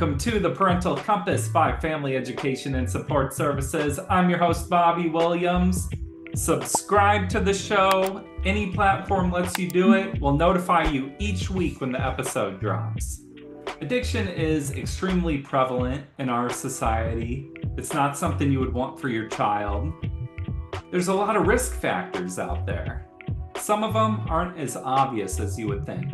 Welcome to the Parental Compass by Family Education and Support Services. I'm your host, Bobby Williams. Subscribe to the show. Any platform lets you do it. We'll notify you each week when the episode drops. Addiction is extremely prevalent in our society. It's not something you would want for your child. There's a lot of risk factors out there. Some of them aren't as obvious as you would think.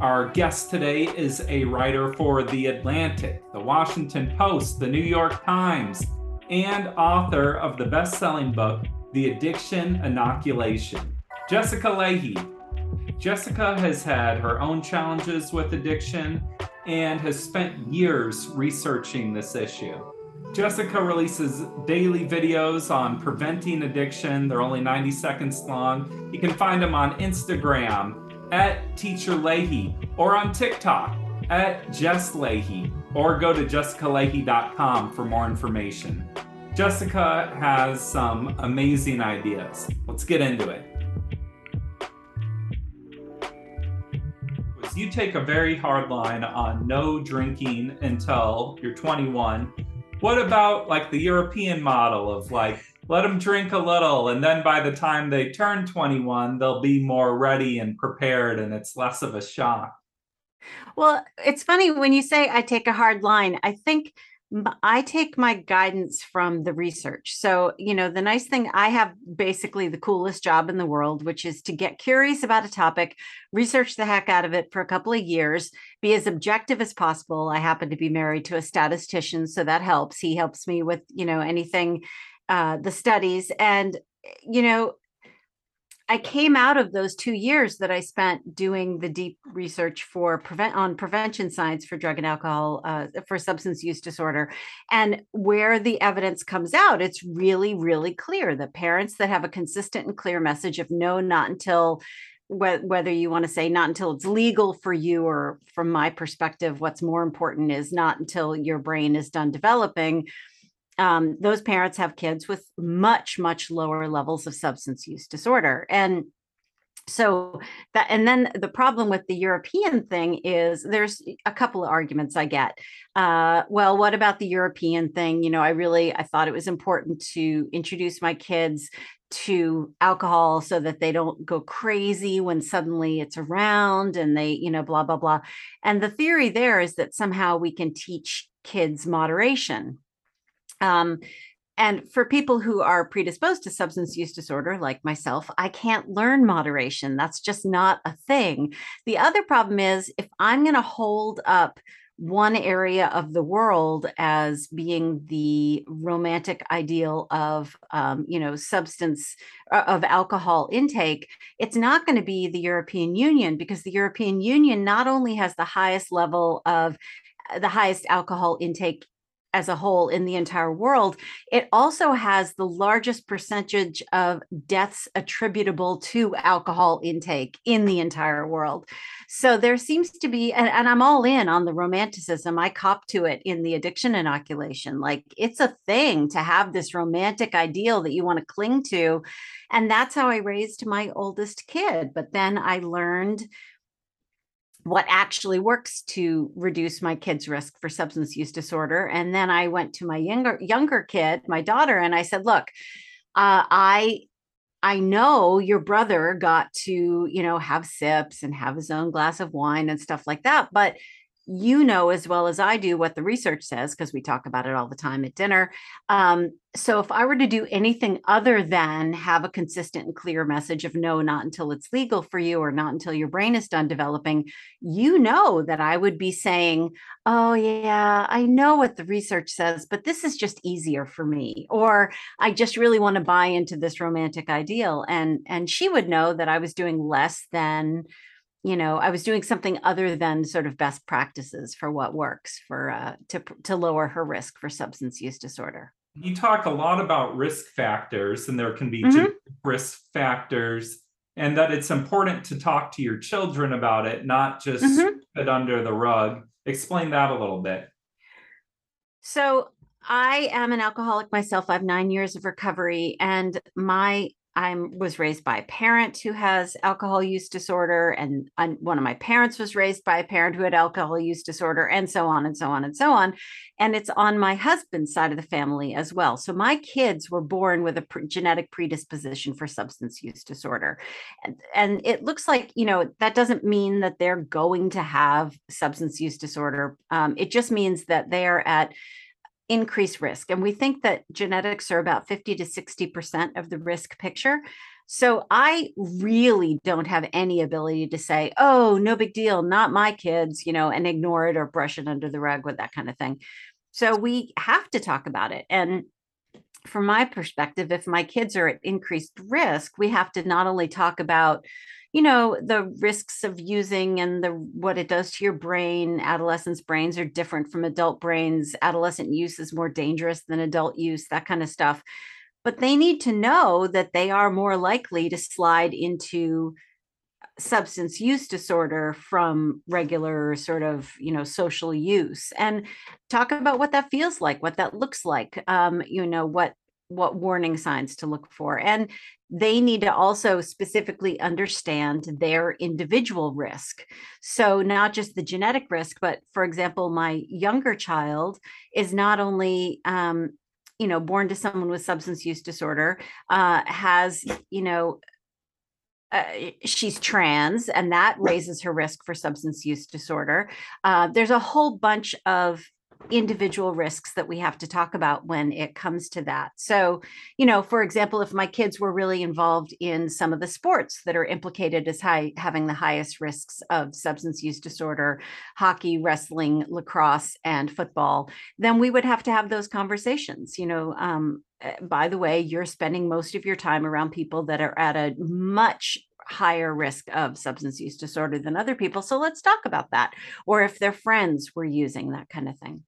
Our guest today is a writer for The Atlantic, The Washington Post, The New York Times, and author of the best selling book, The Addiction Inoculation. Jessica Lahey. Jessica has had her own challenges with addiction and has spent years researching this issue. Jessica releases daily videos on preventing addiction. They're only 90 seconds long. You can find them on Instagram at Teacher Lahey or on TikTok at Jess Lahey or go to jessicalahey.com for more information. Jessica has some amazing ideas. Let's get into it. You take a very hard line on no drinking until you're 21. What about like the European model of like let them drink a little and then by the time they turn 21 they'll be more ready and prepared and it's less of a shock well it's funny when you say i take a hard line i think I take my guidance from the research. So, you know, the nice thing, I have basically the coolest job in the world, which is to get curious about a topic, research the heck out of it for a couple of years, be as objective as possible. I happen to be married to a statistician, so that helps. He helps me with, you know, anything uh, the studies. And, you know, I came out of those two years that I spent doing the deep research for prevent on prevention science for drug and alcohol uh, for substance use disorder, and where the evidence comes out, it's really, really clear that parents that have a consistent and clear message of no, not until whether you want to say not until it's legal for you or from my perspective what's more important is not until your brain is done developing um, those parents have kids with much much lower levels of substance use disorder. And so that and then the problem with the european thing is there's a couple of arguments i get. Uh, well what about the european thing? You know i really i thought it was important to introduce my kids to alcohol so that they don't go crazy when suddenly it's around and they you know blah blah blah. And the theory there is that somehow we can teach kids moderation um, and for people who are predisposed to substance use disorder, like myself, I can't learn moderation. That's just not a thing. The other problem is if I'm going to hold up one area of the world as being the romantic ideal of um, you know substance uh, of alcohol intake it's not going to be the european union because the european union not only has the highest level of uh, the highest alcohol intake as a whole in the entire world, it also has the largest percentage of deaths attributable to alcohol intake in the entire world. So there seems to be, and, and, I'm all in on the romanticism. I cop to it in the addiction inoculation. Like it's a thing to have this romantic ideal that you want to cling to. And that's how I raised my oldest kid. But then I learned what actually works to reduce my kid's risk for substance use disorder. And then I went to my younger younger kid, my daughter, and I said, "Look, uh, I I know your brother got to you know have sips and have his own glass of wine and stuff like that, but." You know as well as I do what the research says because we talk about it all the time at dinner. Um, so if I were to do anything other than have a consistent and clear message of no, not until it's legal for you or not until your brain is done developing, you know that I would be saying, oh yeah, I know what the research says, but this is just easier for me, or I just really want to buy into this romantic ideal, and and she would know that I was doing less than you know i was doing something other than sort of best practices for what works for uh, to to lower her risk for substance use disorder you talk a lot about risk factors, and there can be Mhm. risk factors, and that it's important to talk to your children about it, not just Mhm. put it under the rug. Explain that a little bit. So I am an alcoholic myself. I have nine years of recovery, and my I was raised by a parent who has alcohol use disorder, and um, one of my parents was raised by a parent who had alcohol use disorder, and so on and so on and so on. And it's on my husband's side of the family as well. So my kids were born with a genetic predisposition for substance use disorder, and, and it looks like you know that doesn't mean that they're going to have substance use disorder. Um, it just means that they are at increased risk. And we think that genetics are about 50 to 60% of the risk picture. So I really don't have any ability to say, oh, no big deal, not my kids, you know, and ignore it or brush it under the rug with that kind of thing. So we have to talk about it. And from my perspective, if my kids are at increased risk, we have to not only talk about you know the risks of using and the what it does to your brain adolescents brains are different from adult brains. Adolescent use is more dangerous than adult use that kind of stuff. But they need to know that they are more likely to slide into substance use disorder from regular sort of you know social use. And talk about what that feels like what that looks like um you know what what warning signs to look for. And they need to also specifically understand their individual risk. So, not just the genetic risk, but for example, my younger child is not only, um, you know, born to someone with substance use disorder, uh, has, you know, uh, she's trans, and that raises her risk for substance use disorder. Uh, there's a whole bunch of individual risks that we have to talk about when it comes to that. So, you know, for example, if my kids were really involved in some of the sports that are implicated as high having the highest risks of substance use disorder, hockey, wrestling, lacrosse, and football, then we would have to have those conversations. You know, um, eh, by the way, you're spending most of your time around people that are at a much higher risk of substance use disorder than other people. So let's talk about that. Or if their friends were using that kind of thing.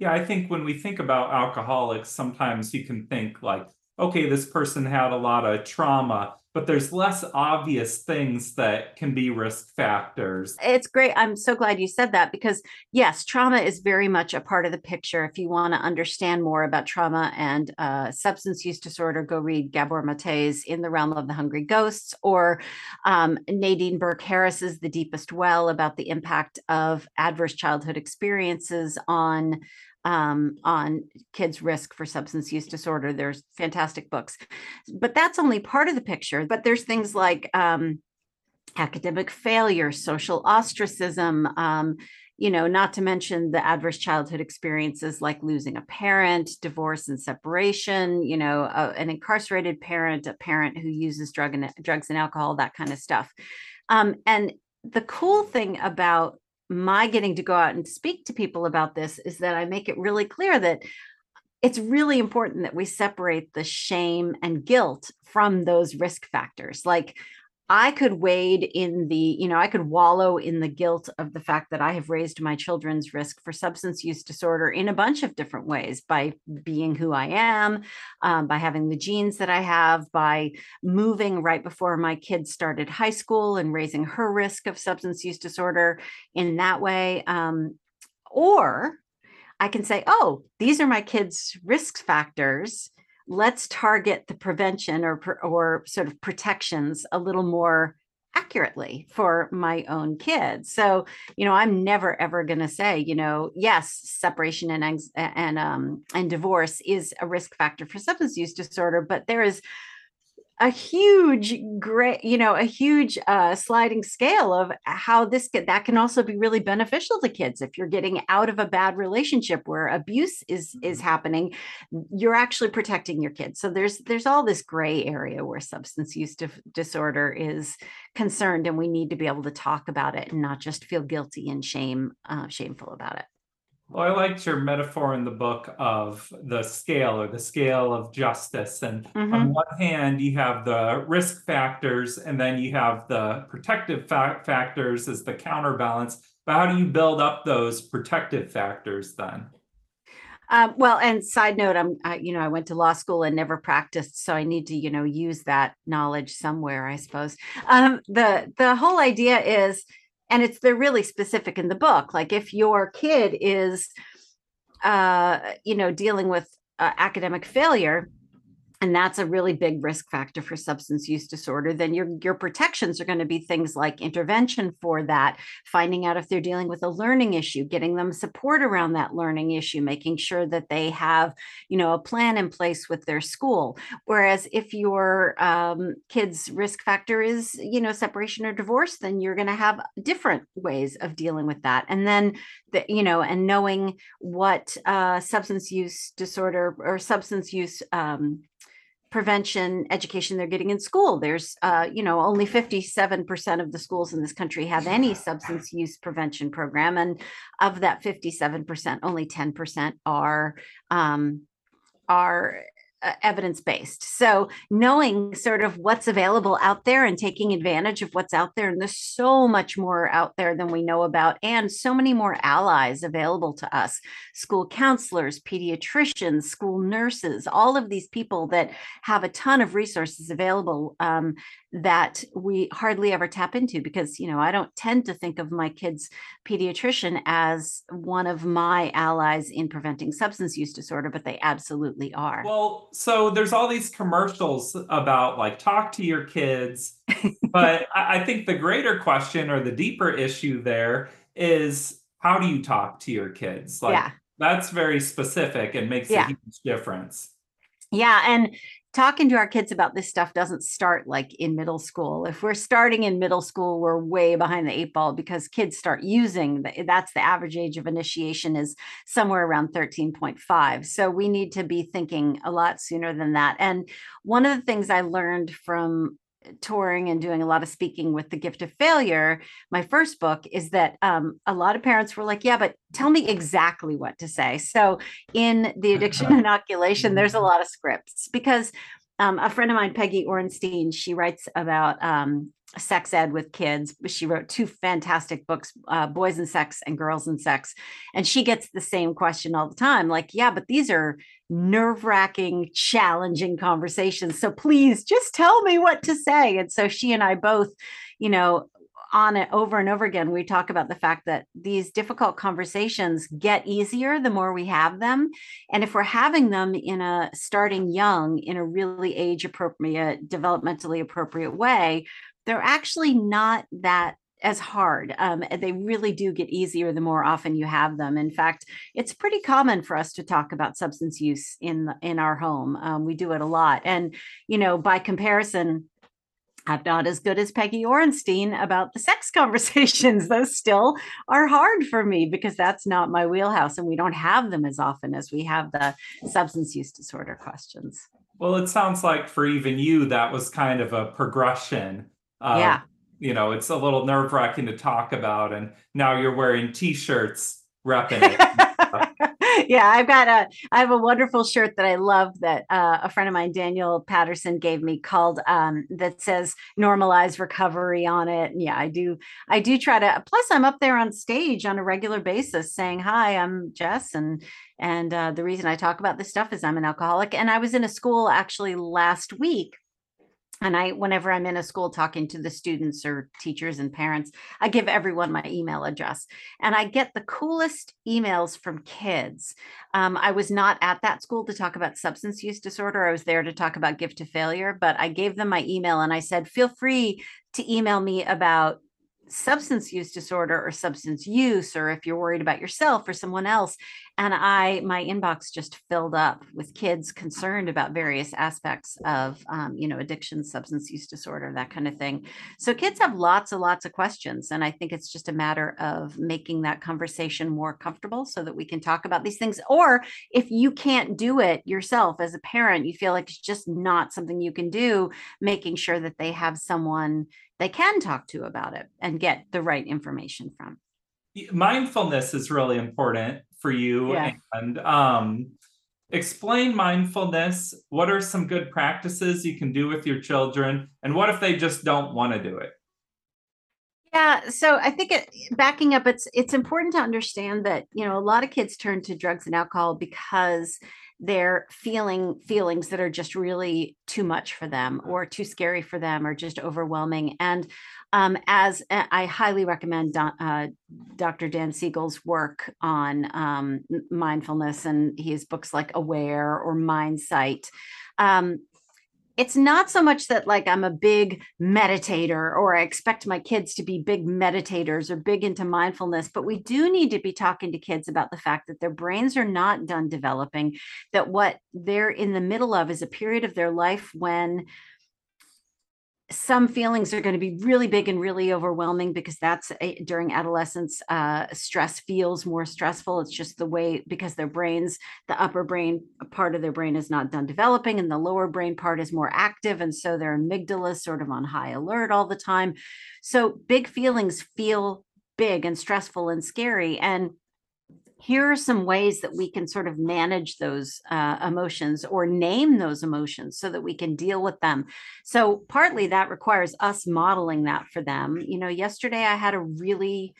Yeah, I think when we think about alcoholics, sometimes you can think like, okay, this person had a lot of trauma, but there's less obvious things that can be risk factors. It's great. I'm so glad you said that because, yes, trauma is very much a part of the picture. If you want to understand more about trauma and uh, substance use disorder, go read Gabor Mate's In the Realm of the Hungry Ghosts or um, Nadine Burke Harris's The Deepest Well about the impact of adverse childhood experiences on um, on kids' risk for substance use disorder. There's fantastic books, but that's only part of the picture. But there's things like um, academic failure, social ostracism. Um, you know, not to mention the adverse childhood experiences like losing a parent, divorce and separation, you know, a, an incarcerated parent, a parent who uses drug and drugs and alcohol, that kind of stuff. Um, and the cool thing about my getting to go out and speak to people about this is that I make it really clear that it's really important that we separate the shame and guilt from those risk factors. Like, I could wade in the, you know, I could wallow in the guilt of the fact that I have raised my children's risk for substance use disorder in a bunch of different ways by being who I am, um, by having the genes that I have, by moving right before my kids started high school and raising her risk of substance use disorder in that way. Um, or I can say, oh, these are my kids' risk factors let's target the prevention or or sort of protections a little more accurately for my own kids. So, you know, I'm never ever going to say, you know, yes, separation and and um and divorce is a risk factor for substance use disorder, but there is a huge great you know a huge uh, sliding scale of how this can, that can also be really beneficial to kids. If you're getting out of a bad relationship where abuse is is mm-hmm. happening you're actually protecting your kids. So there's there's all this gray area where substance use dif- disorder is concerned and we need to be able to talk about it and not just feel guilty and shame uh, shameful about it well, I liked your metaphor in the book of the scale or the scale of justice. And mm-hmm. on one hand, you have the risk factors, and then you have the protective fa- factors as the counterbalance. But how do you build up those protective factors then? Um, well, and side note, I'm, I, you know, I went to law school and never practiced, so I need to, you know, use that knowledge somewhere, I suppose. Um, the the whole idea is, and it's they're really specific in the book. Like if your kid is, uh, you know, dealing with uh, academic failure, and that's a really big risk factor for substance use disorder then your your protections are going to be things like intervention for that finding out if they're dealing with a learning issue getting them support around that learning issue making sure that they have you know a plan in place with their school. Whereas if your um, kids risk factor is you know separation or divorce then you're going to have different ways of dealing with that. And then the, you know and knowing what uh, substance use disorder or substance use um, prevention education they're getting in school. There's, uh, you know, only 57% of the schools in this country have any substance use prevention program. And of that 57%, only 10% are, um, are uh, evidence based. So knowing sort of what's available out there and taking advantage of what's out there, and there's so much more out there than we know about, and so many more allies available to us school counselors, pediatricians, school nurses, all of these people that have a ton of resources available um, that we hardly ever tap into because you know i don't tend to think of my kids pediatrician as one of my allies in preventing substance use disorder but they absolutely are well so there's all these commercials about like talk to your kids but i think the greater question or the deeper issue there is how do you talk to your kids like yeah. that's very specific and makes yeah. a huge difference yeah and talking to our kids about this stuff doesn't start like in middle school. If we're starting in middle school, we're way behind the eight ball because kids start using the, that's the average age of initiation is somewhere around 13.5. So we need to be thinking a lot sooner than that. And one of the things I learned from touring and doing a lot of speaking with the gift of failure my first book is that um, a lot of parents were like yeah but tell me exactly what to say. So in the addiction inoculation there's a lot of scripts because um, a friend of mine peggy orenstein she writes about um, sex ed with kids. She wrote two fantastic books, uh, Boys and Sex and Girls and Sex. And she gets the same question all the time like, yeah, but these are nerve wracking, challenging conversations. So please just tell me what to say. And so she and I both, you know, on it over and over again, we talk about the fact that these difficult conversations get easier the more we have them. And if we're having them in a starting young, in a really age appropriate, developmentally appropriate way, they're actually not that as hard. Um, they really do get easier the more often you have them. In fact, it's pretty common for us to talk about substance use in the, in our home. Um, we do it a lot, and you know, by comparison. I'm not as good as Peggy Orenstein about the sex conversations. Those still are hard for me because that's not my wheelhouse, and we don't have them as often as we have the substance use disorder questions. Well, it sounds like for even you, that was kind of a progression um, yeah. You know, it's a little nerve wracking to talk about. And now you're wearing t shirts repping it. yeah, I've got a I have a wonderful shirt that I love that uh, a friend of mine, Daniel Patterson, gave me called um, that says normalize recovery on it. And yeah, I do I do try to plus I'm up there on stage on a regular basis saying, Hi, I'm Jess and and uh, the reason I talk about this stuff is I'm an alcoholic. And I was in a school actually last week and i whenever i'm in a school talking to the students or teachers and parents i give everyone my email address. And i get the coolest emails from kids. Um, i was not at that school to talk about substance use disorder. I was there to talk about gift to failure but i gave them my email and i said feel free to email me about substance use disorder or substance use or if you're worried about yourself or someone else and i my inbox just filled up with kids concerned about various aspects of um, you know addiction substance use disorder that kind of thing so kids have lots and lots of questions and i think it's just a matter of making that conversation more comfortable so that we can talk about these things or if you can't do it yourself as a parent you feel like it's just not something you can do making sure that they have someone they can talk to about it and get the right information from. Mindfulness is really important for you. Yeah. And um, explain mindfulness. What are some good practices you can do with your children? And what if they just don't want to do it? Yeah, so I think it, backing up, it's it's important to understand that you know a lot of kids turn to drugs and alcohol because they're feeling feelings that are just really too much for them or too scary for them or just overwhelming. And um, as uh, I highly recommend uh, Dr. Dan Siegel's work on um, mindfulness and his books like Aware or Mindsight. Um, it's not so much that like I'm a big meditator or I expect my kids to be big meditators or big into mindfulness, but we do need to be talking to kids about the fact that their brains are not done developing, that what they're in the middle of is a period of their life when some feelings are going to be really big and really overwhelming because that's a, during adolescence uh, stress feels more stressful. It's just the way because their brains the upper brain part of their brain is not done developing and the lower brain part is more active and so their amygdala is sort of on high alert all the time. So big feelings feel big and stressful and scary and here are some ways that we can sort of manage those uh, emotions or name those emotions so that we can deal with them. So, partly that requires us modeling that for them. You know, yesterday I had a really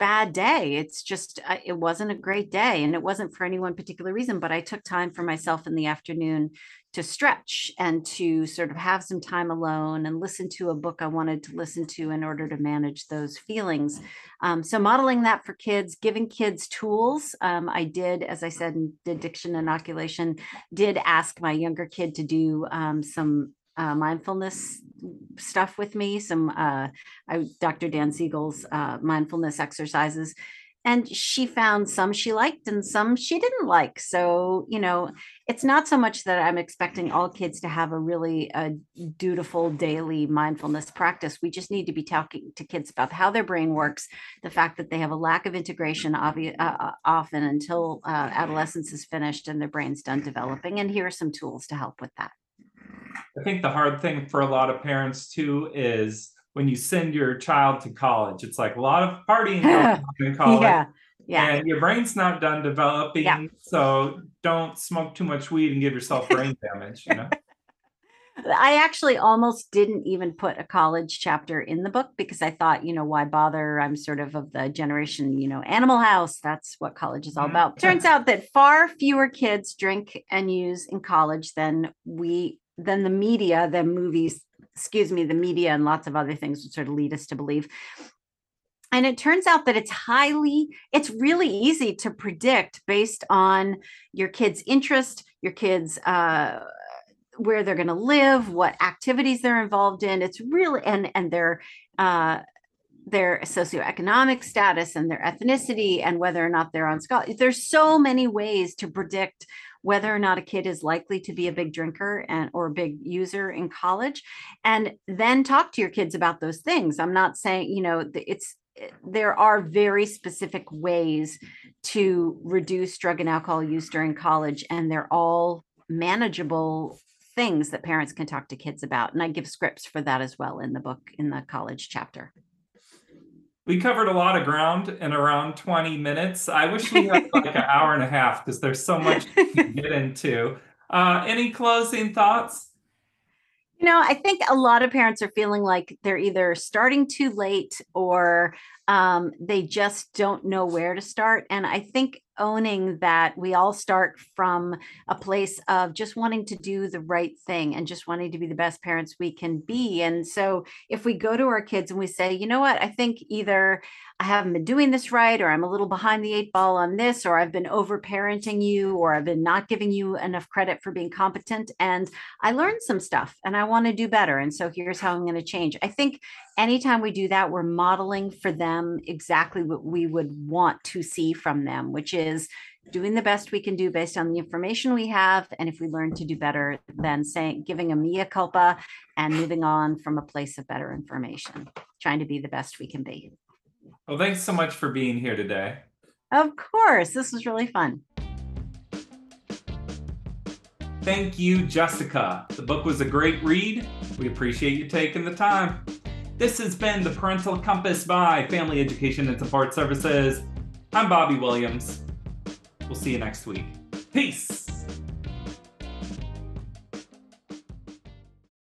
bad day. It's just, uh, it wasn't a great day. And it wasn't for any one particular reason, but I took time for myself in the afternoon to stretch and to sort of have some time alone and listen to a book I wanted to listen to in order to manage those feelings. Um, so, modeling that for kids, giving kids tools. Um, I did, as I said, did addiction inoculation, did ask my younger kid to do um, some uh, mindfulness stuff with me, some uh, I, Dr. Dan Siegel's uh, mindfulness exercises. And she found some she liked and some she didn't like. So, you know, it's not so much that I'm expecting all kids to have a really uh, dutiful daily mindfulness practice. We just need to be talking to kids about how their brain works, the fact that they have a lack of integration obvi- uh, uh often until uh, adolescence is finished and their brain's done developing. And here are some tools to help with that. I think the hard thing for a lot of parents too is when you send your child to college, it's like a lot of partying in college. yeah. Yeah. And your brain's not done developing. Yeah. So don't smoke too much weed and give yourself brain damage, you know. I actually almost didn't even put a college chapter in the book because I thought, you know, why bother? I'm sort of of the generation, you know, Animal House. That's what college is all mm-hmm. about. Turns out that far fewer kids drink and use in college than we than the media, than movies, excuse me, the media and lots of other things would sort of lead us to believe. And it turns out that it's highly, it's really easy to predict based on your kid's interest, your kid's uh, where they're going to live, what activities they're involved in. It's really and and their uh, their socioeconomic status and their ethnicity and whether or not they're on scholarship. There's so many ways to predict whether or not a kid is likely to be a big drinker and or a big user in college and then talk to your kids about those things i'm not saying you know it's there are very specific ways to reduce drug and alcohol use during college and they're all manageable things that parents can talk to kids about and i give scripts for that as well in the book in the college chapter we covered a lot of ground in around 20 minutes. I wish we had like an hour and a half because there's so much to get into. Uh, any closing thoughts? You know, I think a lot of parents are feeling like they're either starting too late or um, they just don't know where to start. And I think owning that we all start from a place of just wanting to do the right thing and just wanting to be the best parents we can be. And so if we go to our kids and we say, you know what, I think either I haven't been doing this right, or I'm a little behind the eight ball on this, or I've been over parenting you, or I've been not giving you enough credit for being competent. And I learned some stuff and I want to do better. And so here's how I'm going to change. I think anytime we do that, we're modeling for them exactly what we would want to see from them, which is doing the best we can do based on the information we have. And if we learn to do better, then saying, giving a mea culpa and moving on from a place of better information, trying to be the best we can be. Well, thanks so much for being here today. Of course. This was really fun. Thank you, Jessica. The book was a great read. We appreciate you taking the time. This has been the Parental Compass by Family Education and Support Services. I'm Bobby Williams. We'll see you next week. Peace.